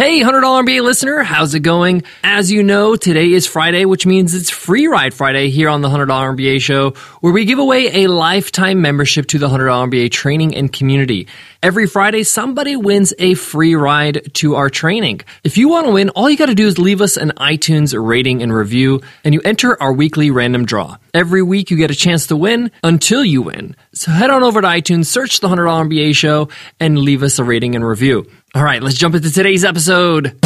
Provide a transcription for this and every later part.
Hey, $100 MBA listener, how's it going? As you know, today is Friday, which means it's Free Ride Friday here on the $100 MBA show, where we give away a lifetime membership to the $100 MBA training and community. Every Friday, somebody wins a free ride to our training. If you want to win, all you got to do is leave us an iTunes rating and review, and you enter our weekly random draw. Every week, you get a chance to win until you win. So head on over to iTunes, search the $100 MBA show, and leave us a rating and review. All right, let's jump into today's episode.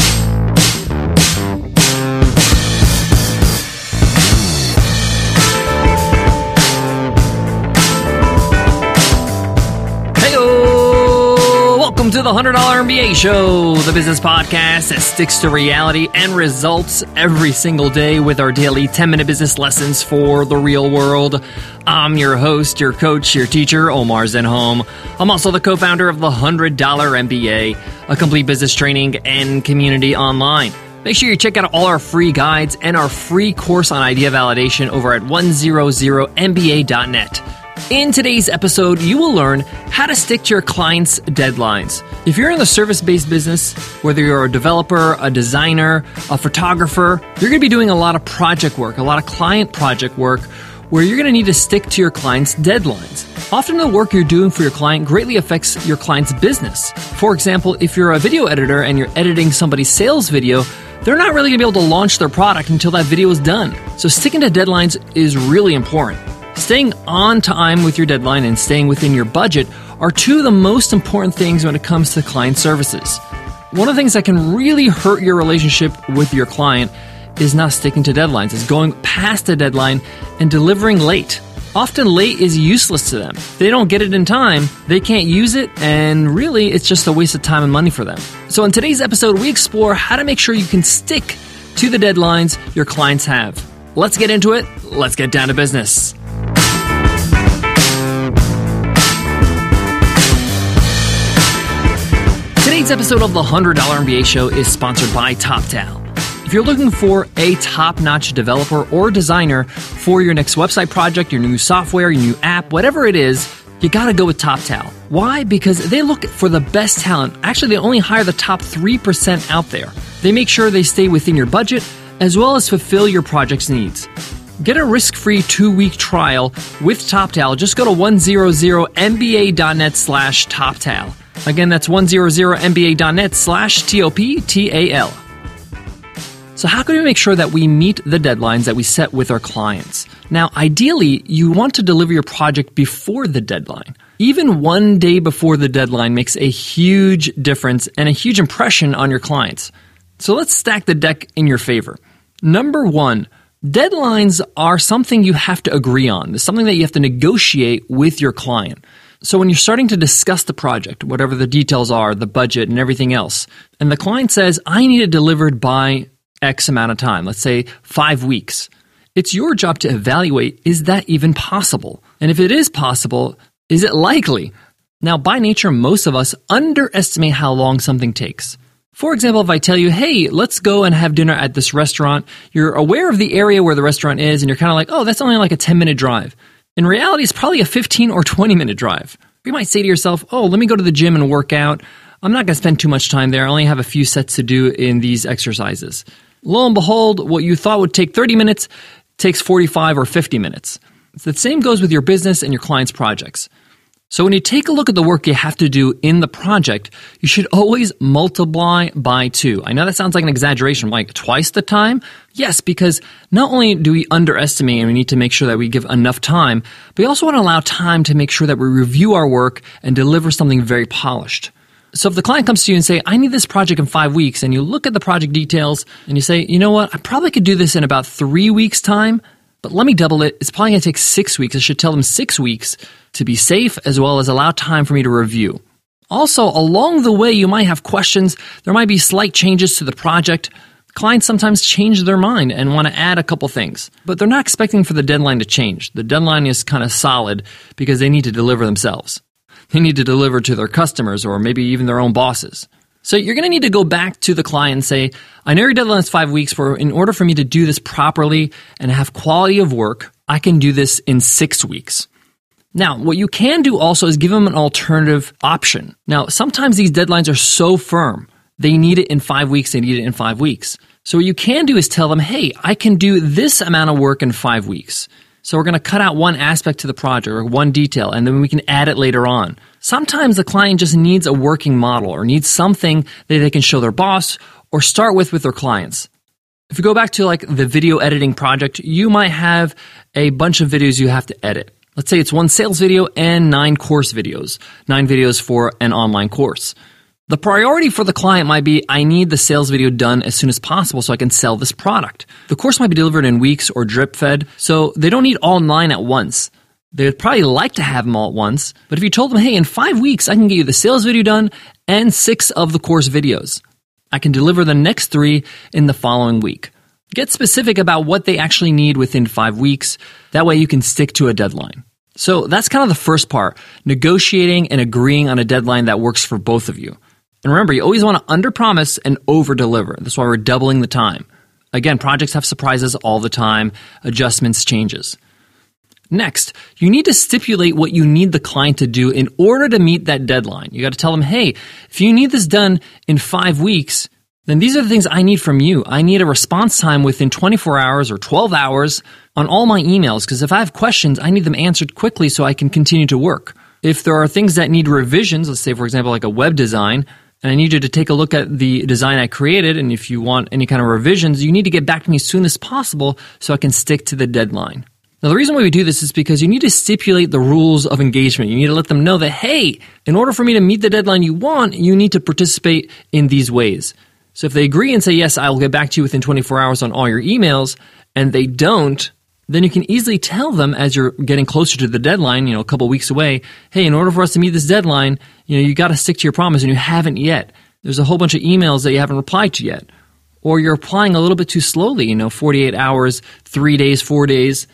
To the $100 MBA Show, the business podcast that sticks to reality and results every single day with our daily 10 minute business lessons for the real world. I'm your host, your coach, your teacher, Omar Zenhom. I'm also the co founder of the $100 MBA, a complete business training and community online. Make sure you check out all our free guides and our free course on idea validation over at 100mba.net. In today's episode, you will learn how to stick to your clients' deadlines. If you're in the service based business, whether you're a developer, a designer, a photographer, you're going to be doing a lot of project work, a lot of client project work where you're going to need to stick to your client's deadlines. Often the work you're doing for your client greatly affects your client's business. For example, if you're a video editor and you're editing somebody's sales video, they're not really going to be able to launch their product until that video is done. So sticking to deadlines is really important. Staying on time with your deadline and staying within your budget are two of the most important things when it comes to client services. One of the things that can really hurt your relationship with your client is not sticking to deadlines, is going past the deadline and delivering late. Often late is useless to them. They don't get it in time, they can't use it, and really it's just a waste of time and money for them. So in today's episode, we explore how to make sure you can stick to the deadlines your clients have. Let's get into it. Let's get down to business. Today's episode of the $100 MBA show is sponsored by TopTal. If you're looking for a top notch developer or designer for your next website project, your new software, your new app, whatever it is, you gotta go with TopTal. Why? Because they look for the best talent. Actually, they only hire the top 3% out there. They make sure they stay within your budget as well as fulfill your project's needs. Get a risk-free two-week trial with TopTal. Just go to 100mba.net slash TopTal. Again, that's 100mba.net slash T-O-P-T-A-L. So, how can we make sure that we meet the deadlines that we set with our clients? Now, ideally, you want to deliver your project before the deadline. Even one day before the deadline makes a huge difference and a huge impression on your clients. So, let's stack the deck in your favor. Number one, deadlines are something you have to agree on. It's something that you have to negotiate with your client. So when you're starting to discuss the project, whatever the details are, the budget and everything else, and the client says, I need it delivered by X amount of time, let's say five weeks, it's your job to evaluate is that even possible? And if it is possible, is it likely? Now, by nature, most of us underestimate how long something takes. For example, if I tell you, hey, let's go and have dinner at this restaurant, you're aware of the area where the restaurant is, and you're kind of like, oh, that's only like a 10 minute drive. In reality, it's probably a 15 or 20 minute drive. You might say to yourself, oh, let me go to the gym and work out. I'm not going to spend too much time there. I only have a few sets to do in these exercises. Lo and behold, what you thought would take 30 minutes takes 45 or 50 minutes. The same goes with your business and your clients' projects. So when you take a look at the work you have to do in the project, you should always multiply by two. I know that sounds like an exaggeration, like twice the time. Yes, because not only do we underestimate and we need to make sure that we give enough time, but we also want to allow time to make sure that we review our work and deliver something very polished. So if the client comes to you and say, I need this project in five weeks, and you look at the project details and you say, you know what, I probably could do this in about three weeks time, but let me double it. It's probably going to take six weeks. I should tell them six weeks to be safe as well as allow time for me to review. Also, along the way, you might have questions. There might be slight changes to the project. Clients sometimes change their mind and want to add a couple things, but they're not expecting for the deadline to change. The deadline is kind of solid because they need to deliver themselves. They need to deliver to their customers or maybe even their own bosses. So you're going to need to go back to the client and say, I know your deadline is five weeks, but in order for me to do this properly and have quality of work, I can do this in six weeks. Now, what you can do also is give them an alternative option. Now, sometimes these deadlines are so firm they need it in five weeks, they need it in five weeks. So what you can do is tell them, hey, I can do this amount of work in five weeks. So we're going to cut out one aspect to the project or one detail, and then we can add it later on. Sometimes the client just needs a working model or needs something that they can show their boss or start with with their clients. If you go back to like the video editing project, you might have a bunch of videos you have to edit. Let's say it's one sales video and nine course videos, nine videos for an online course. The priority for the client might be I need the sales video done as soon as possible so I can sell this product. The course might be delivered in weeks or drip fed, so they don't need all nine at once. They'd probably like to have them all at once, but if you told them, hey, in five weeks, I can get you the sales video done and six of the course videos, I can deliver the next three in the following week. Get specific about what they actually need within five weeks. That way you can stick to a deadline. So that's kind of the first part negotiating and agreeing on a deadline that works for both of you. And remember, you always want to underpromise and overdeliver. That's why we're doubling the time. Again, projects have surprises all the time, adjustments, changes. Next, you need to stipulate what you need the client to do in order to meet that deadline. You got to tell them, hey, if you need this done in five weeks, then these are the things I need from you. I need a response time within 24 hours or 12 hours on all my emails because if I have questions, I need them answered quickly so I can continue to work. If there are things that need revisions, let's say, for example, like a web design, and I need you to take a look at the design I created. And if you want any kind of revisions, you need to get back to me as soon as possible so I can stick to the deadline. Now, the reason why we do this is because you need to stipulate the rules of engagement. You need to let them know that, hey, in order for me to meet the deadline you want, you need to participate in these ways. So if they agree and say, yes, I will get back to you within 24 hours on all your emails, and they don't, then you can easily tell them as you're getting closer to the deadline, you know, a couple weeks away, hey, in order for us to meet this deadline, you know, you got to stick to your promise and you haven't yet. There's a whole bunch of emails that you haven't replied to yet. Or you're applying a little bit too slowly, you know, 48 hours, three days, four days.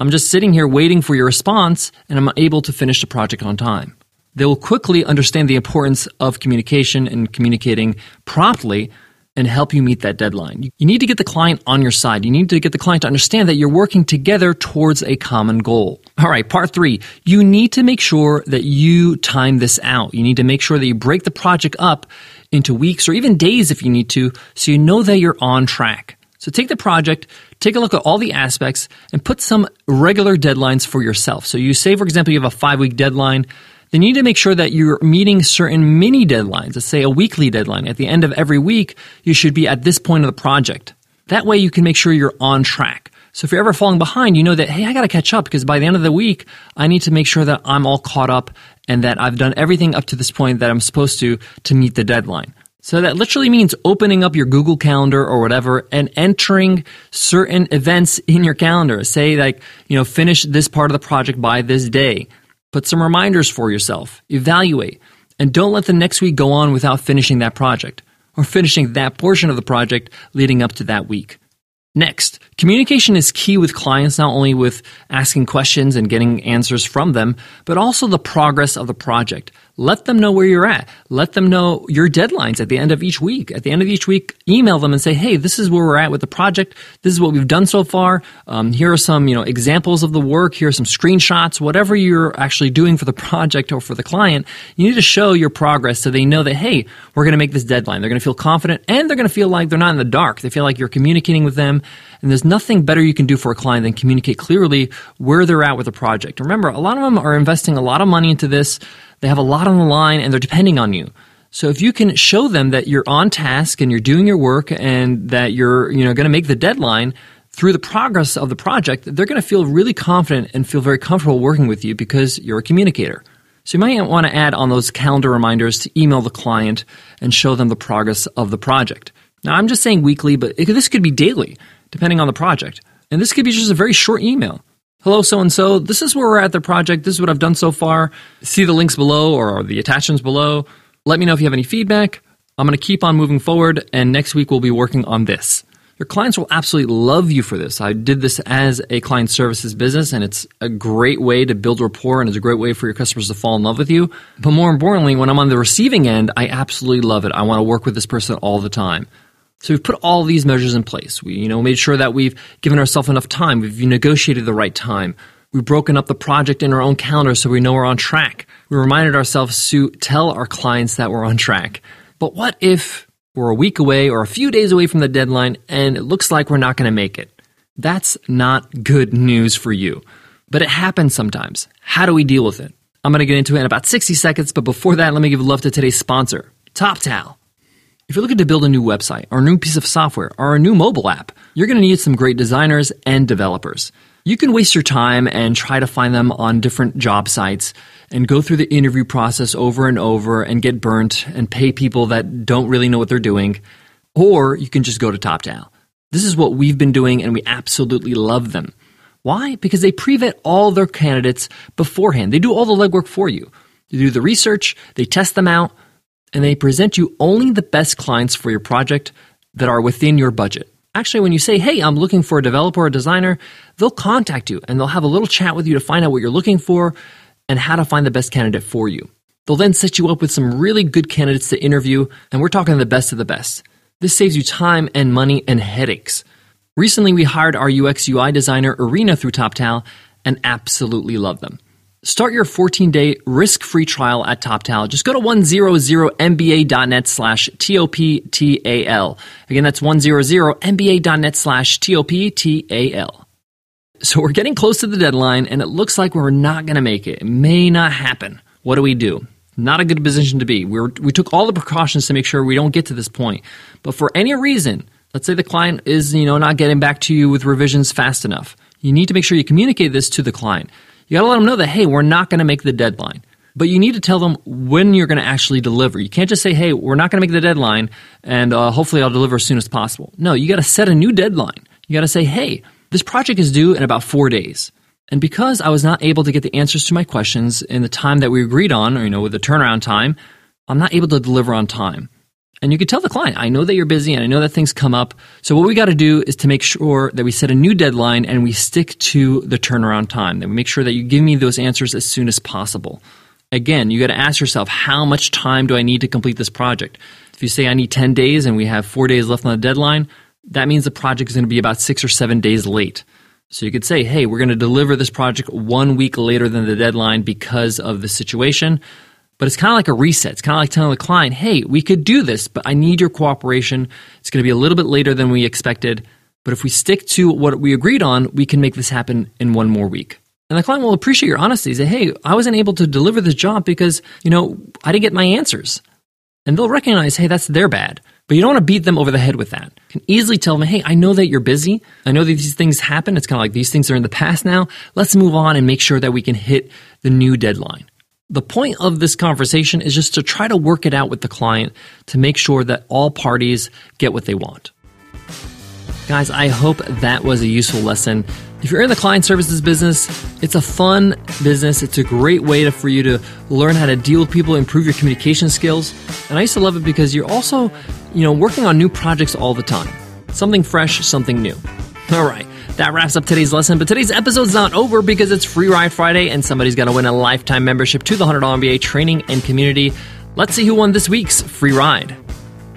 I'm just sitting here waiting for your response and I'm able to finish the project on time. They will quickly understand the importance of communication and communicating promptly and help you meet that deadline. You need to get the client on your side. You need to get the client to understand that you're working together towards a common goal. All right, part three. You need to make sure that you time this out. You need to make sure that you break the project up into weeks or even days if you need to, so you know that you're on track. So take the project, take a look at all the aspects, and put some regular deadlines for yourself. So you say, for example, you have a five week deadline then you need to make sure that you're meeting certain mini deadlines. Let's say a weekly deadline. At the end of every week, you should be at this point of the project. That way you can make sure you're on track. So if you're ever falling behind, you know that, hey, I got to catch up because by the end of the week, I need to make sure that I'm all caught up and that I've done everything up to this point that I'm supposed to to meet the deadline. So that literally means opening up your Google Calendar or whatever and entering certain events in your calendar. Say like, you know, finish this part of the project by this day. Put some reminders for yourself. Evaluate. And don't let the next week go on without finishing that project or finishing that portion of the project leading up to that week. Next, communication is key with clients, not only with asking questions and getting answers from them, but also the progress of the project. Let them know where you're at. Let them know your deadlines at the end of each week. At the end of each week, email them and say, "Hey, this is where we're at with the project. This is what we've done so far. Um, here are some, you know, examples of the work. Here are some screenshots. Whatever you're actually doing for the project or for the client, you need to show your progress so they know that, hey, we're going to make this deadline. They're going to feel confident and they're going to feel like they're not in the dark. They feel like you're communicating with them, and there's nothing better you can do for a client than communicate clearly where they're at with a project. Remember, a lot of them are investing a lot of money into this. They have a lot on the line and they're depending on you. So if you can show them that you're on task and you're doing your work and that you're, you know, going to make the deadline through the progress of the project, they're going to feel really confident and feel very comfortable working with you because you're a communicator. So you might want to add on those calendar reminders to email the client and show them the progress of the project. Now I'm just saying weekly, but it, this could be daily, depending on the project. And this could be just a very short email hello, so and so. This is where we're at the project. This is what I've done so far. See the links below or the attachments below. Let me know if you have any feedback. I'm going to keep on moving forward, and next week we'll be working on this. Your clients will absolutely love you for this. I did this as a client services business, and it's a great way to build rapport and it's a great way for your customers to fall in love with you. But more importantly, when I'm on the receiving end, I absolutely love it. I want to work with this person all the time. So we've put all these measures in place. We, you know, made sure that we've given ourselves enough time. We've negotiated the right time. We've broken up the project in our own calendar so we know we're on track. We reminded ourselves to tell our clients that we're on track. But what if we're a week away or a few days away from the deadline and it looks like we're not going to make it. That's not good news for you. But it happens sometimes. How do we deal with it? I'm going to get into it in about 60 seconds, but before that, let me give love to today's sponsor, TopTal. If you're looking to build a new website or a new piece of software or a new mobile app, you're going to need some great designers and developers. You can waste your time and try to find them on different job sites and go through the interview process over and over and get burnt and pay people that don't really know what they're doing. Or you can just go to TopTal. This is what we've been doing and we absolutely love them. Why? Because they pre-vet all their candidates beforehand. They do all the legwork for you. They do the research, they test them out, and they present you only the best clients for your project that are within your budget. Actually, when you say, hey, I'm looking for a developer or a designer, they'll contact you and they'll have a little chat with you to find out what you're looking for and how to find the best candidate for you. They'll then set you up with some really good candidates to interview, and we're talking the best of the best. This saves you time and money and headaches. Recently, we hired our UX UI designer, Arena, through TopTal and absolutely love them. Start your 14-day risk-free trial at TopTal. Just go to 100mba.net slash T-O-P-T-A-L. Again, that's 100mba.net slash T-O-P-T-A-L. So we're getting close to the deadline, and it looks like we're not going to make it. It may not happen. What do we do? Not a good position to be. we we took all the precautions to make sure we don't get to this point. But for any reason, let's say the client is, you know, not getting back to you with revisions fast enough. You need to make sure you communicate this to the client. You got to let them know that, hey, we're not going to make the deadline. But you need to tell them when you're going to actually deliver. You can't just say, hey, we're not going to make the deadline and uh, hopefully I'll deliver as soon as possible. No, you got to set a new deadline. You got to say, hey, this project is due in about four days. And because I was not able to get the answers to my questions in the time that we agreed on, or, you know, with the turnaround time, I'm not able to deliver on time. And you can tell the client, I know that you're busy and I know that things come up. So what we got to do is to make sure that we set a new deadline and we stick to the turnaround time. That we make sure that you give me those answers as soon as possible. Again, you got to ask yourself, how much time do I need to complete this project? If you say I need 10 days and we have four days left on the deadline, that means the project is going to be about six or seven days late. So you could say, hey, we're going to deliver this project one week later than the deadline because of the situation. But it's kind of like a reset. It's kind of like telling the client, hey, we could do this, but I need your cooperation. It's going to be a little bit later than we expected. But if we stick to what we agreed on, we can make this happen in one more week. And the client will appreciate your honesty. Say, hey, I wasn't able to deliver this job because, you know, I didn't get my answers. And they'll recognize, hey, that's their bad. But you don't want to beat them over the head with that. You can easily tell them, hey, I know that you're busy. I know that these things happen. It's kind of like these things are in the past now. Let's move on and make sure that we can hit the new deadline. The point of this conversation is just to try to work it out with the client to make sure that all parties get what they want. Guys, I hope that was a useful lesson. If you're in the client services business, it's a fun business. It's a great way to, for you to learn how to deal with people, improve your communication skills. And I used to love it because you're also, you know, working on new projects all the time. Something fresh, something new. All right. That wraps up today's lesson, but today's episode's not over because it's Free Ride Friday and somebody's going to win a lifetime membership to the $100 MBA training and community. Let's see who won this week's free ride.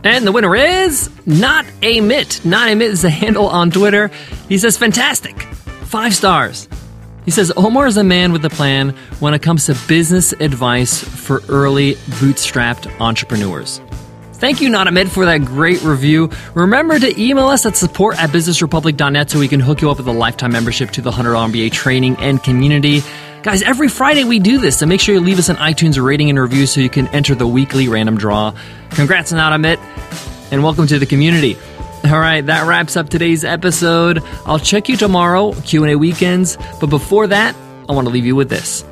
And the winner is not a mitt. Not a mitt is the handle on Twitter. He says, fantastic. Five stars. He says, Omar is a man with a plan when it comes to business advice for early bootstrapped entrepreneurs. Thank you, Nadamed, for that great review. Remember to email us at support at businessrepublic.net so we can hook you up with a lifetime membership to the 100 MBA training and community. Guys, every Friday we do this, so make sure you leave us an iTunes rating and review so you can enter the weekly random draw. Congrats, Nadamed, and welcome to the community. All right, that wraps up today's episode. I'll check you tomorrow, Q&A weekends, but before that, I want to leave you with this.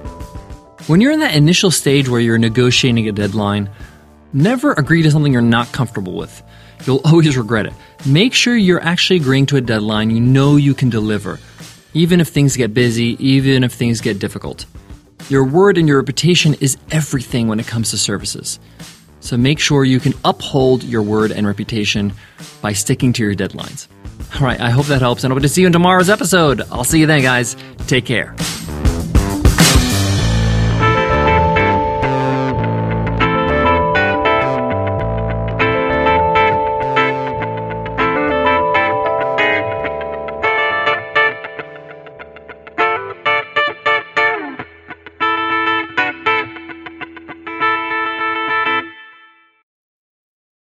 When you're in that initial stage where you're negotiating a deadline, Never agree to something you're not comfortable with. You'll always regret it. Make sure you're actually agreeing to a deadline you know you can deliver, even if things get busy, even if things get difficult. Your word and your reputation is everything when it comes to services. So make sure you can uphold your word and reputation by sticking to your deadlines. All right, I hope that helps, and I hope to see you in tomorrow's episode. I'll see you then, guys. Take care.